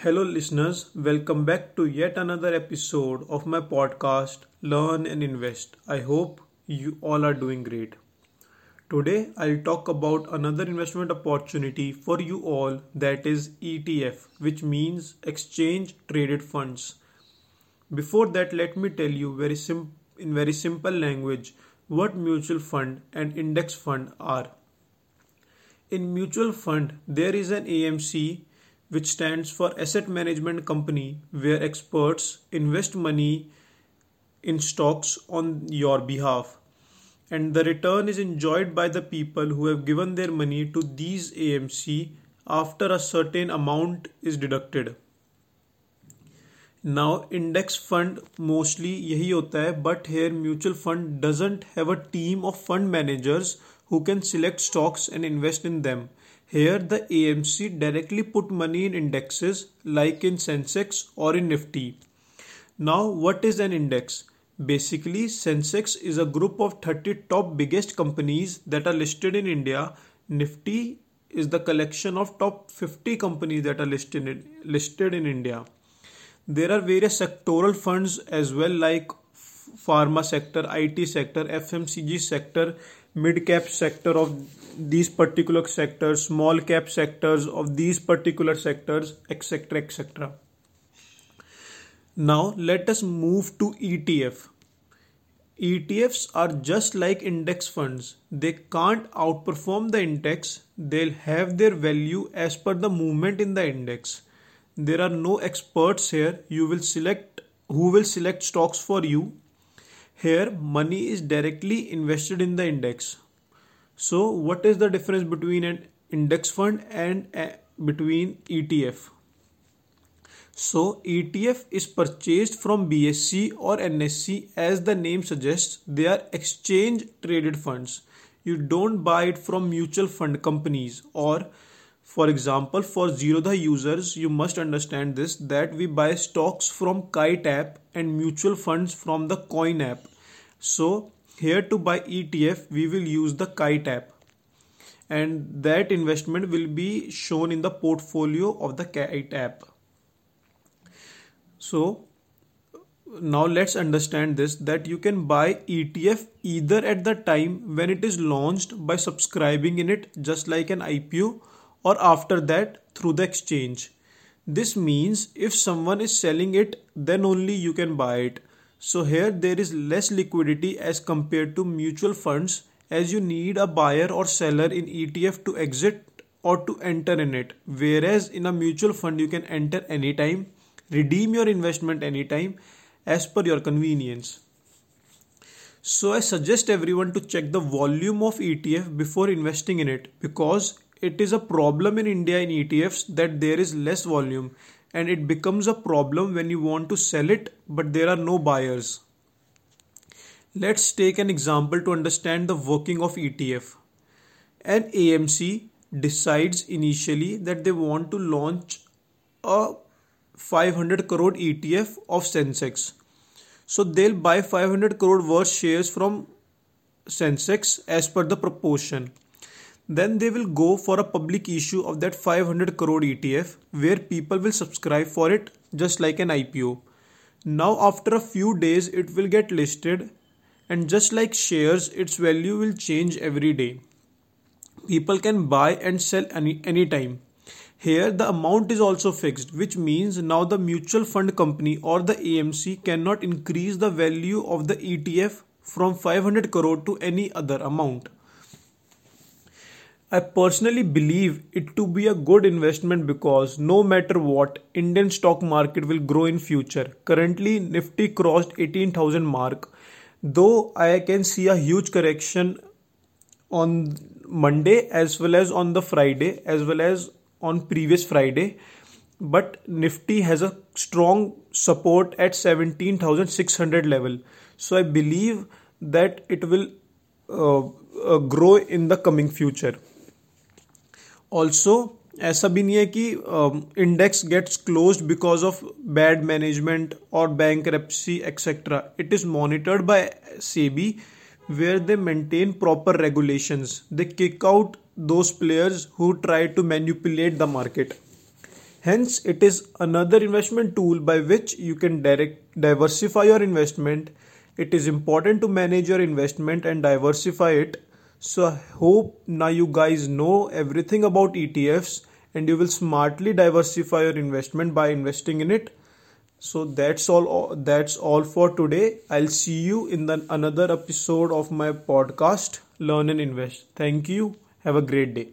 Hello, listeners. Welcome back to yet another episode of my podcast, Learn and Invest. I hope you all are doing great. Today, I'll talk about another investment opportunity for you all that is ETF, which means Exchange Traded Funds. Before that, let me tell you very sim- in very simple language what mutual fund and index fund are. In mutual fund, there is an AMC which stands for Asset Management Company where experts invest money in stocks on your behalf and the return is enjoyed by the people who have given their money to these AMC after a certain amount is deducted. Now index fund mostly यही होता है but here mutual fund doesn't have a team of fund managers who can select stocks and invest in them. here the AMC directly put money in indexes like in Sensex or in Nifty. Now what is an index? Basically Sensex is a group of 30 top biggest companies that are listed in India. Nifty is the collection of top 50 companies that are listed in, listed in India. There are various sectoral funds as well like pharma sector, IT sector, FMCG sector, mid cap sector of these particular sectors, small cap sectors of these particular sectors, etc. etc. Now let us move to ETF. ETFs are just like index funds. They can't outperform the index, they'll have their value as per the movement in the index there are no experts here you will select who will select stocks for you here money is directly invested in the index so what is the difference between an index fund and a, between etf so etf is purchased from BSE or NSE as the name suggests they are exchange traded funds. You don't buy it from mutual fund companies or for example, for Zerodha users, you must understand this that we buy stocks from Kite app and mutual funds from the Coin app. So here to buy ETF, we will use the Kite app and that investment will be shown in the portfolio of the Kite app. So now let's understand this that you can buy ETF either at the time when it is launched by subscribing in it just like an IPO or after that through the exchange. This means if someone is selling it, then only you can buy it. So here there is less liquidity as compared to mutual funds as you need a buyer or seller in ETF to exit or to enter in it. Whereas in a mutual fund you can enter anytime, redeem your investment anytime as per your convenience. So I suggest everyone to check the volume of ETF before investing in it because it is a problem in India in ETFs that there is less volume and it becomes a problem when you want to sell it but there are no buyers. Let's take an example to understand the working of ETF. An AMC decides initially that they want to launch a 500 crore ETF of Sensex. So they'll buy 500 crore worth shares from Sensex as per the proportion. Then they will go for a public issue of that 500 crore ETF where people will subscribe for it just like an IPO. Now, after a few days, it will get listed, and just like shares, its value will change every day. People can buy and sell any anytime. Here, the amount is also fixed, which means now the mutual fund company or the AMC cannot increase the value of the ETF from 500 crore to any other amount. I personally believe it to be a good investment because no matter what, Indian stock market will grow in future. Currently, Nifty crossed 18,000 mark. Though I can see a huge correction on Monday as well as on the Friday as well as on previous Friday, but Nifty has a strong support at 17,600 level. So I believe that it will uh, uh, grow in the coming future also ऐसा भी नहीं है कि index gets close because of bad management और bank रेप्सी etcetera it is monitored by SEBI where they maintain proper regulations. They kick out those players who try to manipulate the market. Hence, it is another investment tool by which you can direct diversify your investment. It is important to manage your investment and diversify it. so I hope now you guys know everything about ETFs and you will smartly diversify your investment by investing in it. So that's all that's all for today. I'll see you in the another episode of my podcast Learn and Invest. Thank you. Have a great day.